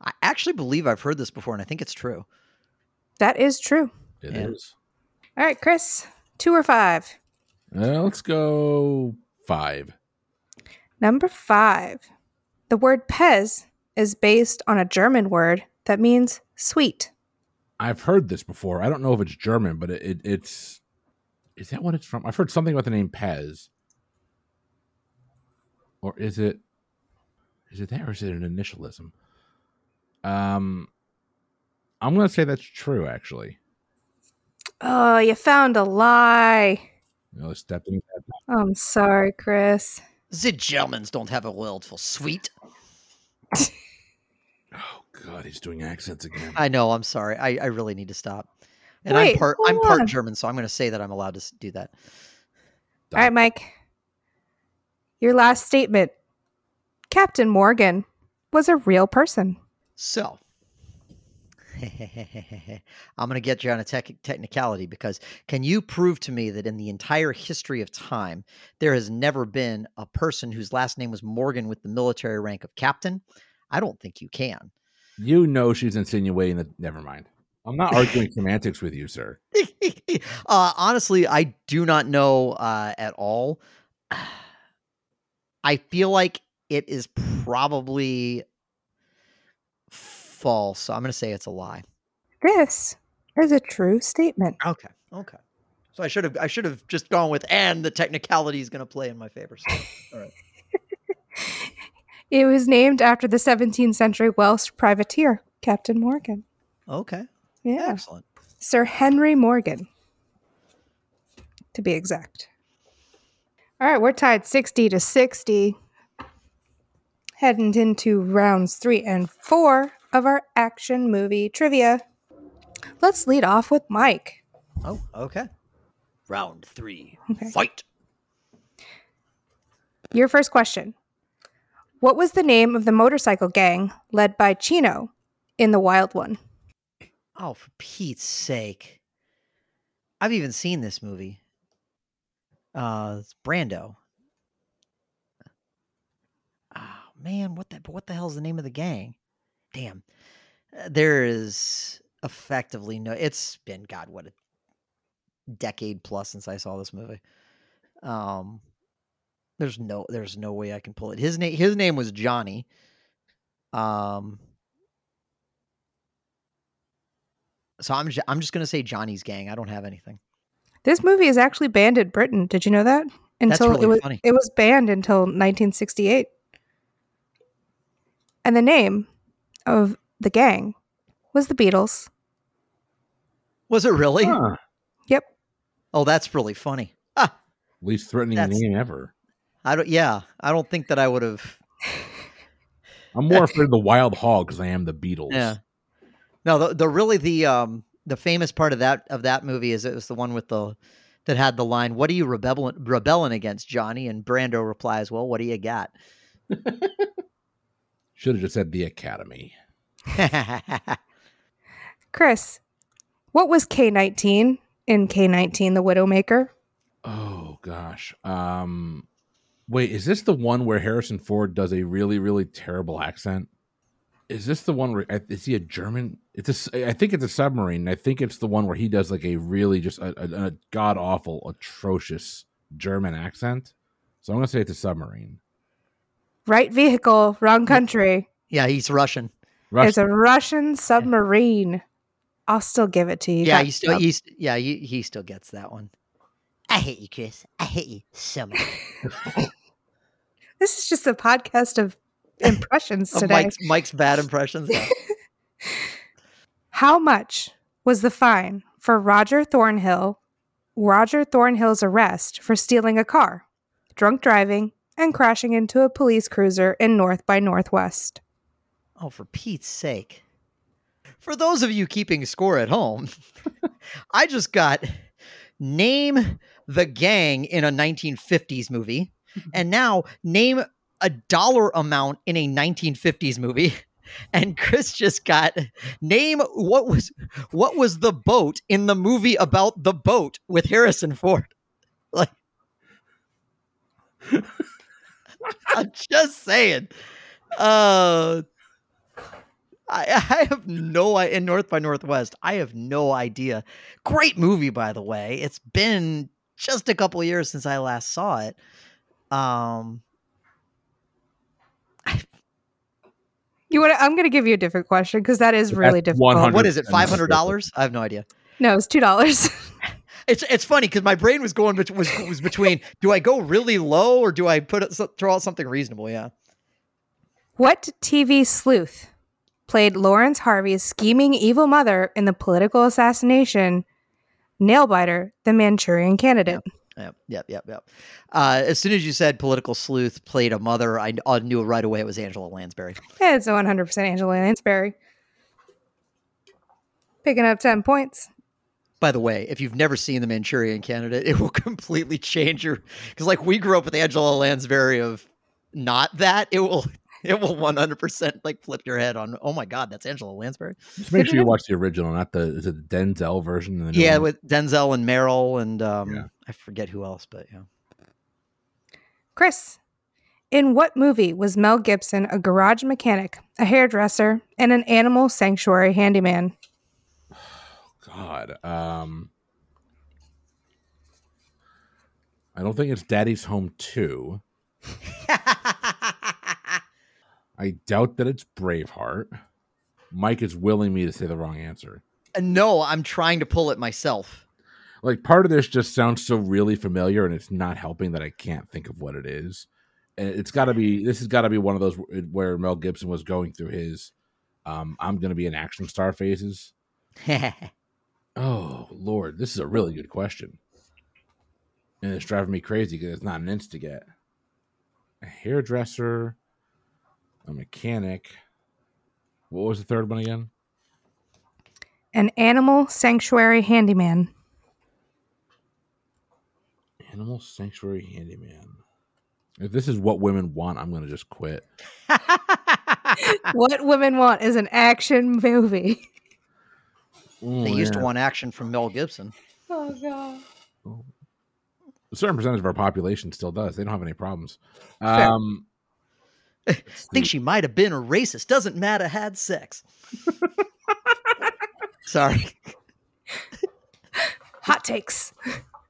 I actually believe I've heard this before, and I think it's true. That is true. It Yeah. is. All right, Chris. Two or five? Uh, let's go five. Number five. The word Pez is based on a German word that means sweet. I've heard this before. I don't know if it's German, but it, it, it's is that what it's from? I've heard something about the name Pez, or is it is it that or is it an initialism? Um, I'm gonna say that's true. Actually, Oh, you found a lie. you know. I'm sorry, Chris. The Germans don't have a word for sweet. God, he's doing accents again. I know. I'm sorry. I, I really need to stop. And Wait, I'm part I'm part on. German, so I'm going to say that I'm allowed to do that. All right, Mike. Your last statement. Captain Morgan was a real person. So, I'm going to get you on a tech technicality because can you prove to me that in the entire history of time, there has never been a person whose last name was Morgan with the military rank of captain? I don't think you can. You know she's insinuating that. Never mind. I'm not arguing semantics with you, sir. uh, honestly, I do not know uh, at all. I feel like it is probably false. So I'm going to say it's a lie. This is a true statement. Okay. Okay. So I should have I should have just gone with and the technicality is going to play in my favor. So, all right. It was named after the 17th century Welsh privateer, Captain Morgan. Okay. Yeah. Excellent. Sir Henry Morgan, to be exact. All right, we're tied 60 to 60. Heading into rounds three and four of our action movie trivia. Let's lead off with Mike. Oh, okay. Round 3. Okay. Fight. Your first question What was the name of the motorcycle gang led by Chino in The Wild One? Oh, for Pete's sake. I've even seen this movie. Uh, it's Brando. Oh man, what the what the hell's the name of the gang? Damn. Uh, there is effectively no it's been god what a decade plus since I saw this movie. Um there's no there's no way I can pull it. His name his name was Johnny. Um so I'm ju- I'm just going to say Johnny's gang. I don't have anything. This movie is actually banned in Britain. Did you know that? That's Until really it was funny. it was banned until 1968. And the name of the gang was the Beatles. Was it really? Huh. Yep. Oh, that's really funny. Ah, Least threatening That's- name ever. I don't yeah, I don't think that I would have I'm more afraid of the wild hog because I am the Beatles. Yeah. No, the, the really the um the famous part of that of that movie is it was the one with the that had the line, "What are you rebelling rebelling against, Johnny?" And Brando replies, "Well, what do you got?" Should have just said the Academy. Chris, what was K19 in K19 The Widowmaker? Oh gosh. Um wait, is this the one where Harrison Ford does a really, really terrible accent? Is this the one where is he a German? It's a, I think it's a submarine. I think it's the one where he does like a really just a, a, a god awful, atrocious German accent. So I'm gonna say it's a submarine. Right vehicle, wrong country. yeah, he's Russian. Rush- It's a Russian submarine. I'll still give it to you. You yeah, he still he's yeah, he, he still gets that one. I hate you, Chris. I hate you so much. This is just a podcast of impressions Of today. Mike's Mike's bad impressions. Yeah. How much was the fine for Roger Thornhill, Roger Thornhill's arrest for stealing a car, drunk driving, and crashing into a police cruiser in North by Northwest? Oh, for Pete's sake. For those of you keeping score at home, I just got name the gang in a 1950s movie, and now name a dollar amount in a 1950s movie. And Chris just got name what was what was the boat in the movie about the boat with Harrison Ford. Like I'm just saying. Uh I, I have no I in North by Northwest. I have no idea. Great movie, by the way. It's been just a couple years since I last saw it. Um, You want? I'm going to give you a different question because that is really That's difficult. what is it? Five hundred dollars? I have no idea. No, it's two dollars. It's it's funny because my brain was going bet- was was between do I go really low or do I put it, so- throw out something reasonable? Yeah. what TV sleuth played Laurence Harvey's scheming evil mother in the political assassination Nailbiter, the Manchurian Candidate? Yep, yep, yep, yep. Uh, as soon as you said political sleuth played a mother, I, I knew right away it was Angela Lansbury. Yeah, it's 100% Angela Lansbury. Picking up 10 points. By the way, if you've never seen The Manchurian Candidate, it will completely change your because like we grew up with Angela Lansbury of not that it will it will one hundred percent like flip your head on. Oh my god, that's Angela Lansbury. Just make sure you watch the original, not the is it the Denzel version? the Yeah, one? with Denzel and Meryl and um, Yeah. I forget who else, but yeah. Chris, in what movie was Mel Gibson a garage mechanic, a hairdresser, and an animal sanctuary handyman? God. Um, I don't think it's Daddy's Home 2. I doubt that it's Braveheart. Mike is willing me to say the wrong answer. no, I'm trying to pull it myself. Like part of this just sounds so really familiar and it's not helping that I can't think of what it is. And it's got to be this has got to be one of those where Mel Gibson was going through his um I'm going to be an action star phases. Oh, Lord, this is a really good question. And it's driving me crazy because it's not an insta get. A hairdresser, a mechanic. What was the third one again? An animal sanctuary handyman. Animal Sanctuary Handyman. If this is what women want, I'm going to just quit. what women want is an action movie. Oh, they used to want action from Mel Gibson. Oh, God. A certain percentage of our population still does. They don't have any problems. Fair. Um, I think she might have been a racist. Doesn't matter. Had sex. Sorry. Hot takes.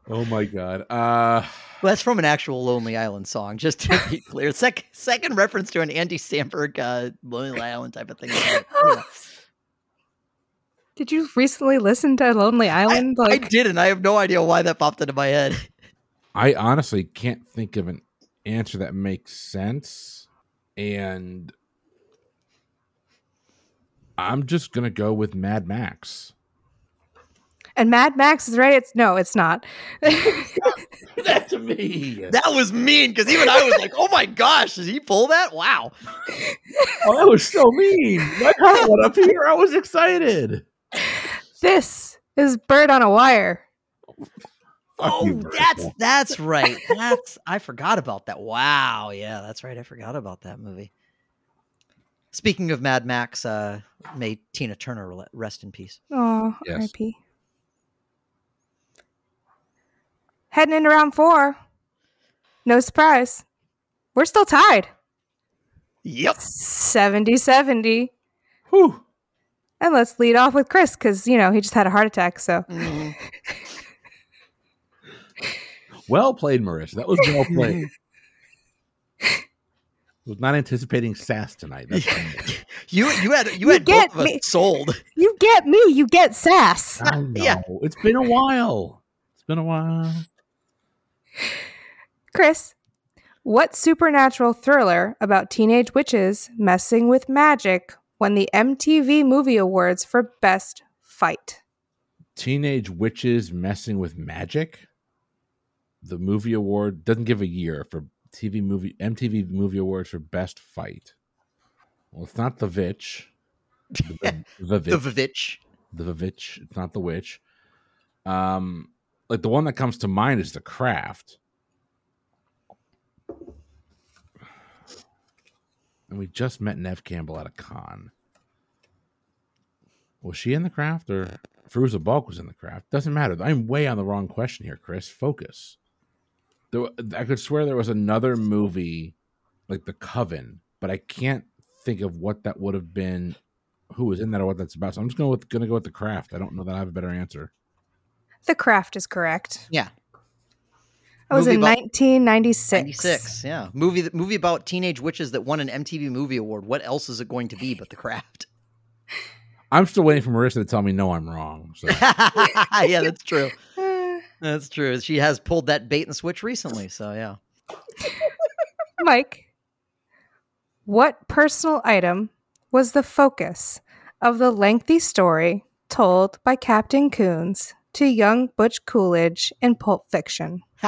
oh my god. Uh, Well, that's from an actual Lonely Island song, just to be clear. Sec- second reference to an Andy Samberg uh, Lonely Island type of thing. Anyway. Did you recently listen to Lonely Island? I like, didn't. I have no idea why that popped into my head. I honestly can't think of an answer that makes sense, and I'm just gonna go with Mad Max. and Mad Max is right. It's no, it's not. That's me. That was mean because even I was like, "Oh my gosh, did he pull that? Wow!" Oh, that was so mean. My heart went up here. I was excited. this is Bird on a Wire. Fuck oh, you, that's that's right. That's I forgot about that. Wow, yeah, that's right. I forgot about that movie. Speaking of Mad Max, uh, may Tina Turner rest in peace. Oh, Yes. R.I.P. Heading into round four. No surprise. We're still tied. Yep. 70 70. Whew. And let's lead off with Chris because, you know, he just had a heart attack. So Mhm. Well played, Marrissa. That was well played. was not anticipating sass tonight. That's. You you had you You had get both of us me. sold. you get me, you get sass. I know. Yeah. It's been a while. It's been a while. Chris, what supernatural thriller about teenage witches messing with magic won the MTV Movie Awards for Best Fight? Teenage witches messing with magic. The movie award doesn't give a year for TV movie MTV Movie Awards for best fight. Well, it's not the Vitch. The, the, The the Vivitch. It's not the witch. Um, like the one that comes to mind is the Craft. And we just met Neve Campbell at a con. Was she in the Craft or Fairuza Balk was in the Craft? Doesn't matter. I'm way on the wrong question here, Chris. Focus. There, I could swear there was another movie like The Coven, but I can't think of what that would have been who was in that or what that's about. So I'm just going with gonna go with the craft. I don't know that I have a better answer. The Craft is correct. Yeah. That was in about- 1996. 96. Yeah. Movie that movie about teenage witches that won an MTV movie award. What else is it going to be but the craft? I'm still waiting for Marrissa to tell me no, I'm wrong. So yeah, that's true. That's true. She has pulled that bait and switch recently, so yeah. Mike, what personal item was the focus of the lengthy story told by Captain Koons to young Butch Coolidge in Pulp Fiction?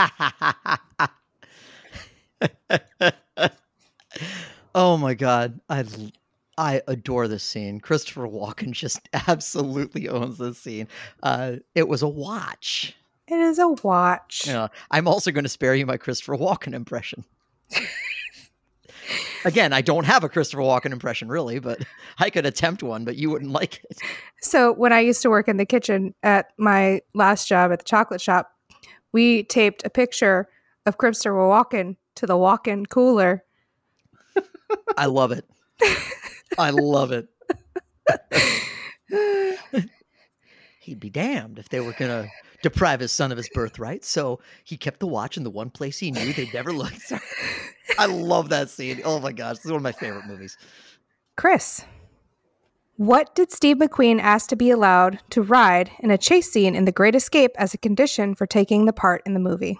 oh my god, I I adore this scene. Christopher Walken just absolutely owns this scene. Uh, it was a watch. It is a watch. Yeah, I'm also going to spare you my Christopher Walken impression. Again, I don't have a Christopher Walken impression really, but I could attempt one, but you wouldn't like it. So when I used to work in the kitchen at my last job at the chocolate shop, we taped a picture of Christopher Walken to the walk-in cooler. I love it. I love it. He'd be damned if they were going to deprive his son of his birthright. So he kept the watch in the one place he knew they'd never look. Sorry. I love that scene. Oh my gosh, this is one of my favorite movies. Chris, what did Steve McQueen ask to be allowed to ride in a chase scene in The Great Escape as a condition for taking the part in the movie?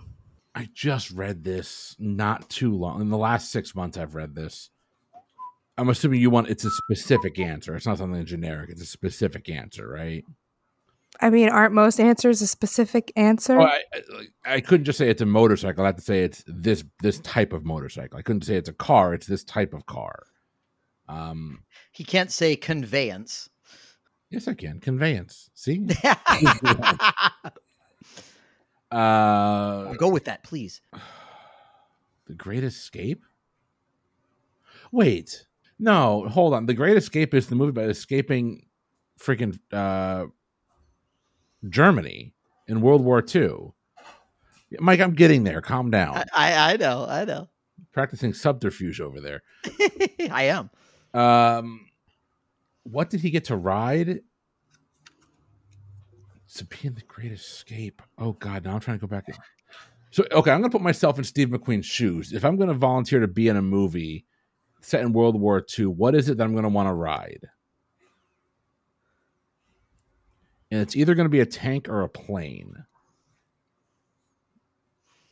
I just read this not too long. In the last six months, I've read this. I'm assuming you want it's a specific answer. It's not something generic. It's a specific answer, right? I mean, aren't most answers a specific answer? Well, I, I, I couldn't just say it's a motorcycle. I have to say it's this this type of motorcycle. I couldn't say it's a car. It's this type of car. Um, He can't say conveyance. yes, I can conveyance. See, uh, go with that, please. the Great Escape. Wait, no, hold on. The Great Escape is the movie about escaping freaking uh, Germany in World War II. Mike, I'm getting there. Calm down. I, I, know, I know. Practicing subterfuge over there. I am. Um, what did he get to ride? To be in the Great Escape. Oh God! Now I'm trying to go back. So okay, I'm gonna put myself in Steve McQueen's shoes. If I'm gonna volunteer to be in a movie set in World War II, what is it that I'm gonna want to ride? And it's either gonna be a tank or a plane.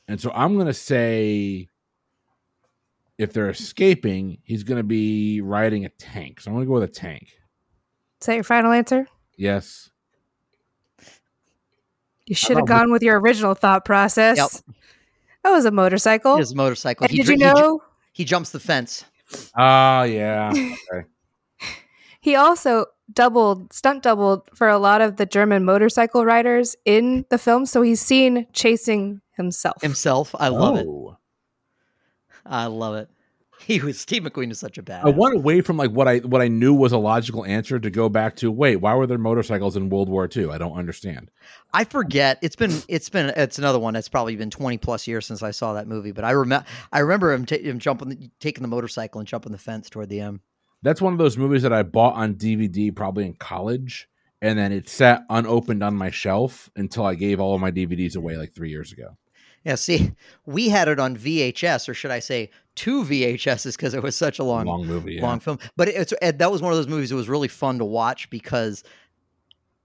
And so I'm gonna say if they're escaping, he's going to be riding a tank. So I'm going to go with a tank. Is that your final answer? Yes. You should have gone with your original thought process. Yep. That was a motorcycle. His motorcycle. And He did dri- you he ju- know he jumps the fence? Ah, yeah. Okay. He also doubled, stunt doubled for a lot of the German motorcycle riders in the film? So he's seen chasing himself. Himself. I love it. Oh. I love it. He was Steve McQueen is such a bad. I went away from like what I what I knew was a logical answer to go back to wait, why were there motorcycles in World War II? I don't understand. I forget. It's been it's been it's another one. It's probably been twenty plus years since I saw that movie. But I remember I remember him, ta- him jumping, taking the motorcycle and jumping the fence toward the end. That's one of those movies that I bought on DVD probably in college, and then it sat unopened on my shelf until I gave all of my DVDs away like three years ago. Yeah, see, we had it on VHS, or should I say, two VHSs, because it was such a long, Long movie. Yeah. long film. But it's Ed, that was one of those movies. It was really fun to watch because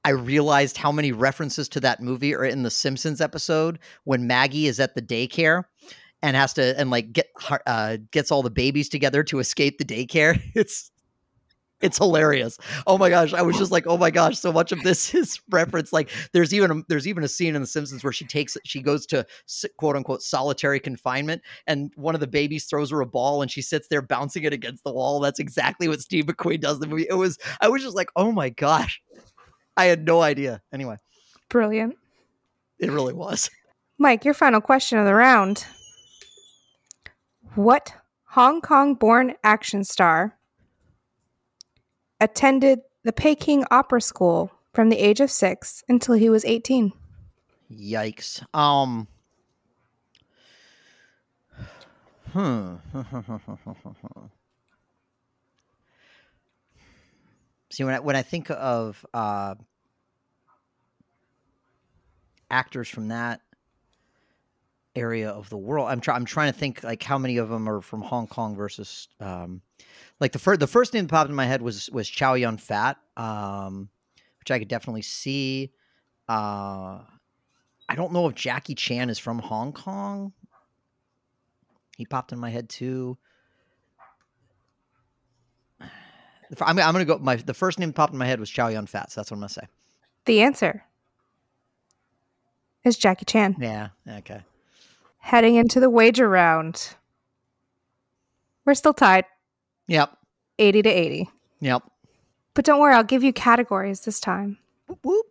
I realized how many references to that movie are in the Simpsons episode when Maggie is at the daycare and has to and like get uh, gets all the babies together to escape the daycare. It's it's hilarious. Oh my gosh, I was just like, oh my gosh, so much of this is reference. Like, there's even a, there's even a scene in The Simpsons where she takes she goes to quote unquote solitary confinement, and one of the babies throws her a ball, and she sits there bouncing it against the wall. That's exactly what Steve McQueen does in the movie. It was I was just like, oh my gosh, I had no idea. Anyway, Brilliant. it really was. Mike, your final question of the round. What Hong Kong born action star attended the Peking Opera School from the age of six until he was 18? Yikes. Um. Hmm. See, when I when I think of uh, actors from that area of the world, I'm trying I'm trying to think like how many of them are from Hong Kong versus um, like the first the first name that popped in my head was was Chow Yun Fat, um, which I could definitely see. Uh, I don't know if Jackie Chan is from Hong Kong. He popped in my head too. I'm, I'm gonna go. My the first name that popped in my head was Chow Yun Fat. So that's what I'm gonna say. The answer is Jackie Chan. Yeah. Okay. Heading into the wager round. We're still tied, Yep. 80 to 80. Yep. But don't worry, I'll give you categories this time. Whoop, whoop.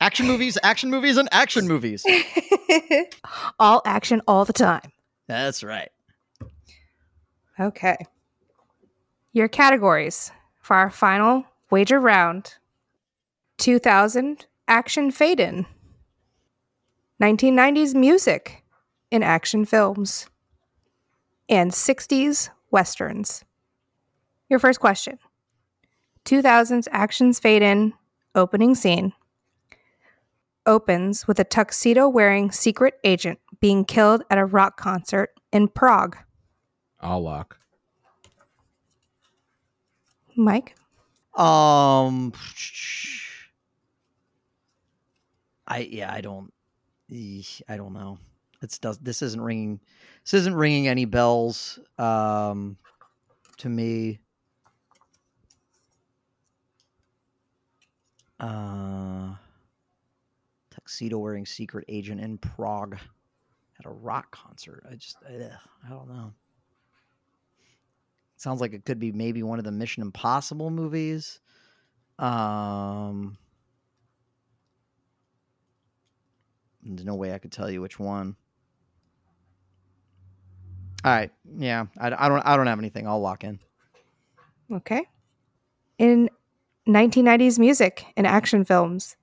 Action movies, action movies, and action movies. all action all the time. That's right. Okay. Your categories for our final wager round 2000 action fade in, 1990s music in action films, and 60s westerns. Your first question 2000s actions fade in opening scene opens with a tuxedo wearing secret agent being killed at a rock concert in Prague. I'll lock. Mike? Um, I yeah, I don't, eesh, I don't know. It's does this isn't ringing, this isn't ringing any bells. Um, to me. Uh, tuxedo wearing secret agent in Prague at a rock concert. I just, ugh, I don't know. Sounds like it could be maybe one of the Mission Impossible movies. Um, there's no way I could tell you which one. All right, yeah, I, I don't, I don't have anything. I'll lock in. Okay. In 1990s music and action films,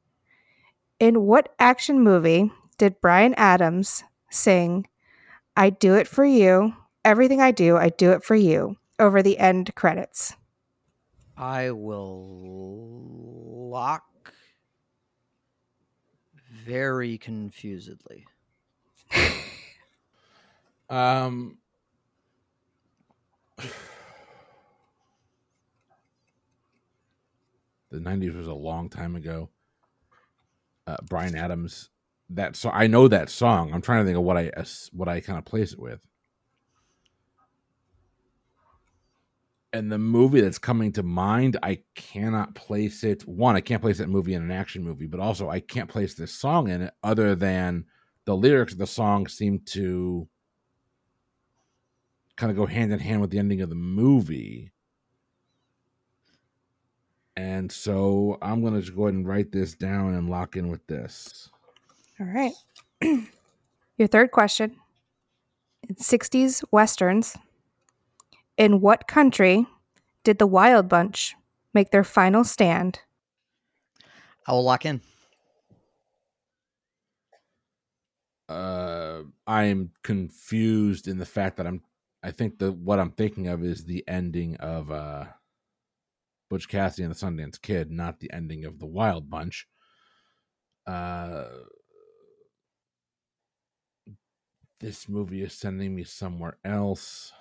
in what action movie did Bryan Adams sing, I do it for you, everything I do, I do it for you, over the end credits? I will lock very confusedly. Um, the '90s was a long time ago. Uh, Bryan Adams, that so I know that song. I'm trying to think of what I what I kind of place it with. And the movie that's coming to mind, I cannot place it. One, I can't place that movie in an action movie, but also I can't place this song in it other than the lyrics of the song seem to kind of go hand in hand with the ending of the movie. And so I'm going to just go ahead and write this down and lock in with this. All right. Your third question in 60s westerns, in what country did the Wild Bunch make their final stand? I will lock in. Uh, I'm confused in the fact that I'm. I think the what I'm thinking of is the ending of uh, Butch Cassidy and the Sundance Kid, not the ending of the Wild Bunch. Uh, this movie is sending me somewhere else.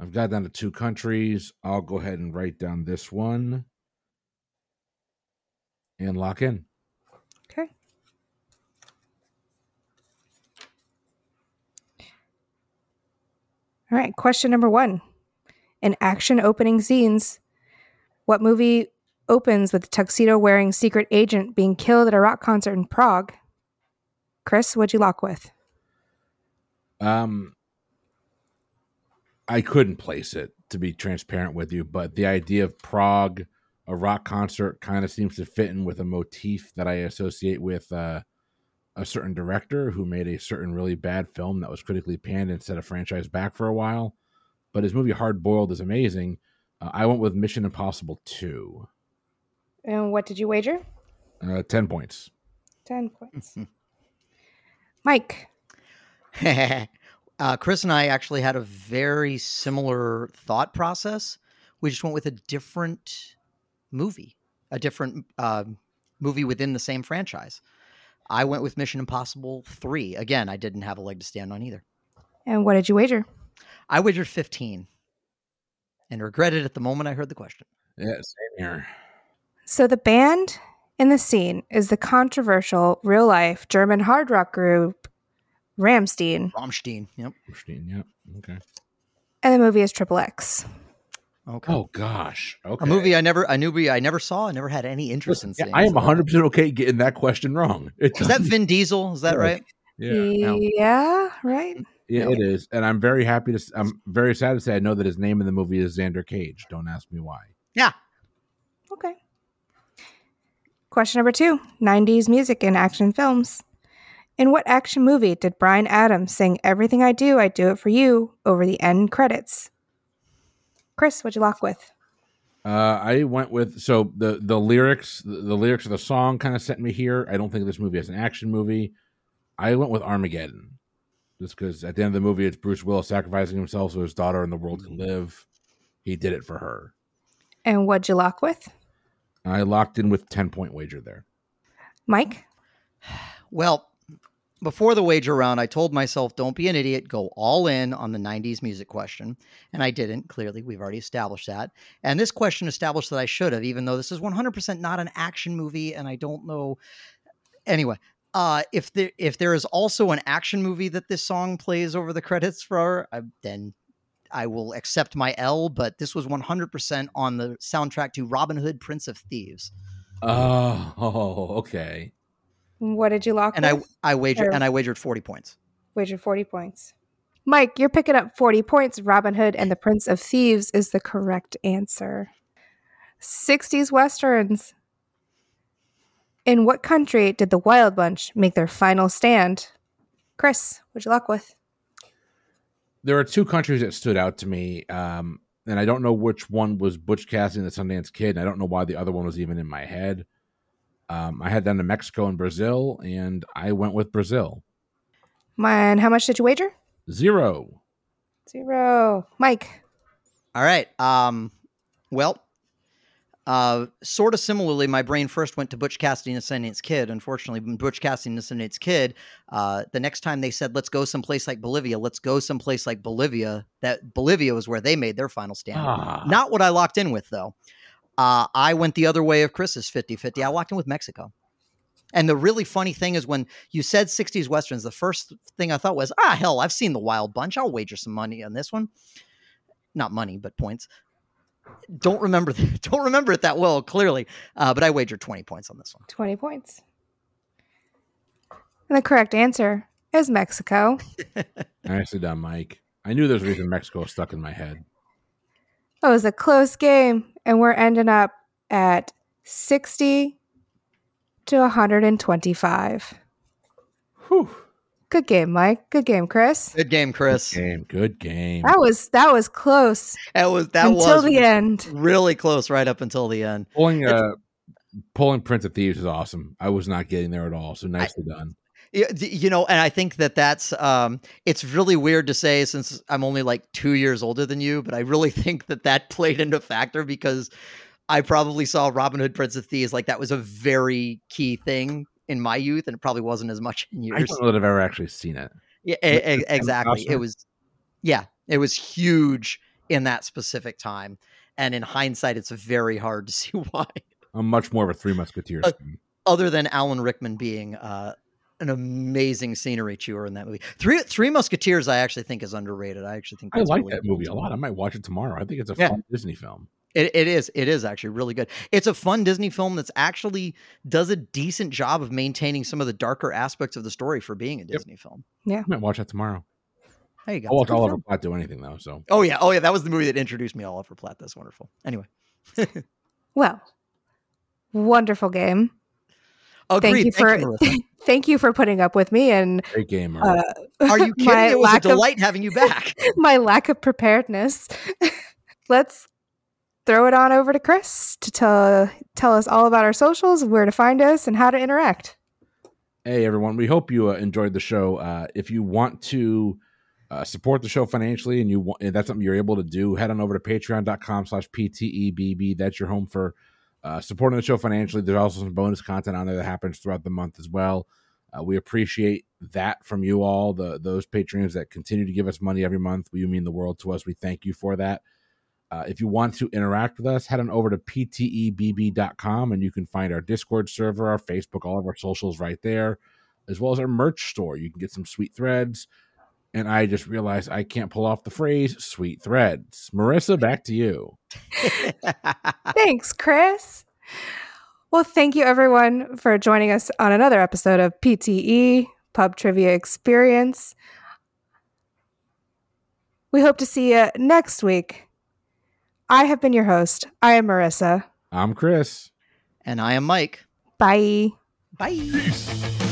I've got down to two countries. I'll go ahead and write down this one and lock in. Okay. All right. Question number one. In action opening scenes, what movie opens with a tuxedo wearing secret agent being killed at a rock concert in Prague? Chris, what'd you lock with? Um, I couldn't place it to be transparent with you, but the idea of Prague, a rock concert, kind of seems to fit in with a motif that I associate with uh, a certain director who made a certain really bad film that was critically panned and set a franchise back for a while. But his movie Hard Boiled is amazing. Uh, I went with Mission Impossible 2. And what did you wager? Uh, 10 points. 10 points. Mike. uh, Chris and I actually had a very similar thought process. We just went with a different movie, a different uh, movie within the same franchise. I went with Mission Impossible 3. Again, I didn't have a leg to stand on either. And what did you wager? I wagered 15 and regretted at the moment I heard the question. Yeah, same here. So the band in the scene is the controversial real life German hard rock group Ramstein, Rammstein. Yep. Christine, Yep. Okay. and the movie is Triple X. Okay. Oh gosh. Okay. A movie I never, a movie I never saw, I never had any interest Listen, in seeing. I am 100 percent okay getting that question wrong. It Is that Vin Diesel? Is that right? yeah. no. Yeah, right. Yeah, it is, and I'm very happy to. I'm very sad to say I know that his name in the movie is Xander Cage. Don't ask me why. Yeah. Okay. Question number two 90s music in action films. In what action movie did Bryan Adams sing Everything I Do, I Do It For You over the end credits? Chris, what'd you lock with? Uh, I went with so the the lyrics the, the lyrics of the song kind of sent me here. I don't think this movie is an action movie. I went with Armageddon, just because at the end of the movie it's Bruce Willis sacrificing himself so his daughter and the world can live. He did it for her. And what'd you lock with? I locked in with ten point wager there. Mike? Well, before the wager round, I told myself, don't be an idiot, go all in on the 90s music question. And I didn't. Clearly, we've already established that. And this question established that I should have, even though this is 100% not an action movie. And I don't know. Anyway, uh, if there if there is also an action movie that this song plays over the credits for, I, then I will accept my L. But this was 100% on the soundtrack to Robin Hood, Prince of Thieves. Oh, okay. What did you lock And I with? I wagered Or- and I wagered 40 points. Wagered 40 points. Mike, you're picking up 40 points. Robin Hood and the Prince of Thieves is the correct answer. 60s Westerns. In what country did the Wild Bunch make their final stand? Chris, what'd you lock with? There are two countries that stood out to me, um, and I don't know which one was Butch Cassidy and the Sundance Kid, and I don't know why the other one was even in my head. Um, I had them to Mexico and Brazil, and I went with Brazil. And how much did you wager? Zero. Zero. Mike. All right. Um, well, uh, sort of similarly, my brain first went to Butch Cassidy and the Sundance Kid. Unfortunately, when Butch Cassidy and the Sundance Kid, uh, the next time they said, let's go someplace like Bolivia, let's go someplace like Bolivia, that Bolivia was where they made their final stand. Ah. Not what I locked in with, though. Uh, I went the other way of Chris's 50 50. I walked in with Mexico. And the really funny thing is when you said 60s Westerns, the first thing I thought was, ah, hell, I've seen the Wild Bunch. I'll wager some money on this one. Not money, but points. Don't remember, don't remember it that well, clearly. Uh, but I wagered 20 points on this one. 20 points. And the correct answer is Mexico. Nicely done, Mike. I knew there's a reason Mexico was stuck in my head. It was a close game, and we're ending up at 60 to 125. Whew. Good game, Mike. Good game, Chris. Good game, Chris. Game, good game. That was that was close That was that until was the end. really close right up until the end. Pulling uh, pulling Prince of Thieves is awesome. I was not getting there at all, so nicely done. Yeah, you know, and I think that that's um, it's really weird to say since I'm only like two years older than you, but I really think that that played into factor because I probably saw Robin Hood, Prince of Thieves like that was a very key thing in my youth, and it probably wasn't as much in I yours. don't know that I've ever actually seen it. Yeah, exactly. It was, yeah, it was huge in that specific time, and in hindsight, it's very hard to see why. I'm much more of a Three Musketeers Uh, other than Alan Rickman being uh, an amazing scenery chewer in that movie. Three Three Musketeers, I actually think is underrated. I actually think I like really that movie a lot. I might watch it tomorrow. I think it's a Yeah. fun Disney film. It, it is. It is actually really good. It's a fun Disney film that's actually does a decent job of maintaining some of the darker aspects of the story for being a Disney film. Yeah, I might watch that tomorrow. There you go. I'll watch It's a good Oliver film. Platt do anything though. So Oh yeah. Oh yeah. That was the movie that introduced me to Oliver Platt. That's wonderful. Anyway. Well, wonderful game. Agreed. Thank you for Marrissa. thank you for putting up with me and great game. Uh, Are you kidding? my It was a lack of- delight having you back. my lack of preparedness. Let's throw it on over to Chris to tell tell us all about our socials, where to find us, and how to interact. Hey everyone, we hope you uh, enjoyed the show. Uh, if you want to uh, support the show financially and you want, and that's something you're able to do, head on over to patreon.com slash PTEBB. That's your home for uh, supporting the show financially. There's also some bonus content on there that happens throughout the month as well. Uh, we appreciate that from you all, the those patrons that continue to give us money every month. You mean the world to us. We thank you for that. Uh, if you want to interact with us, head on over to ptebb.com and you can find our Discord server, our Facebook, all of our socials right there, as well as our merch store. You can get some sweet threads and I just realized I can't pull off the phrase "sweet threads." Marrissa, back to you. Thanks, Chris. Well, thank you everyone for joining us on another episode of PTE Pub Trivia Experience. We hope to see you next week. I have been your host. I am Marrissa. I'm Chris. and I am Mike. Bye. Bye.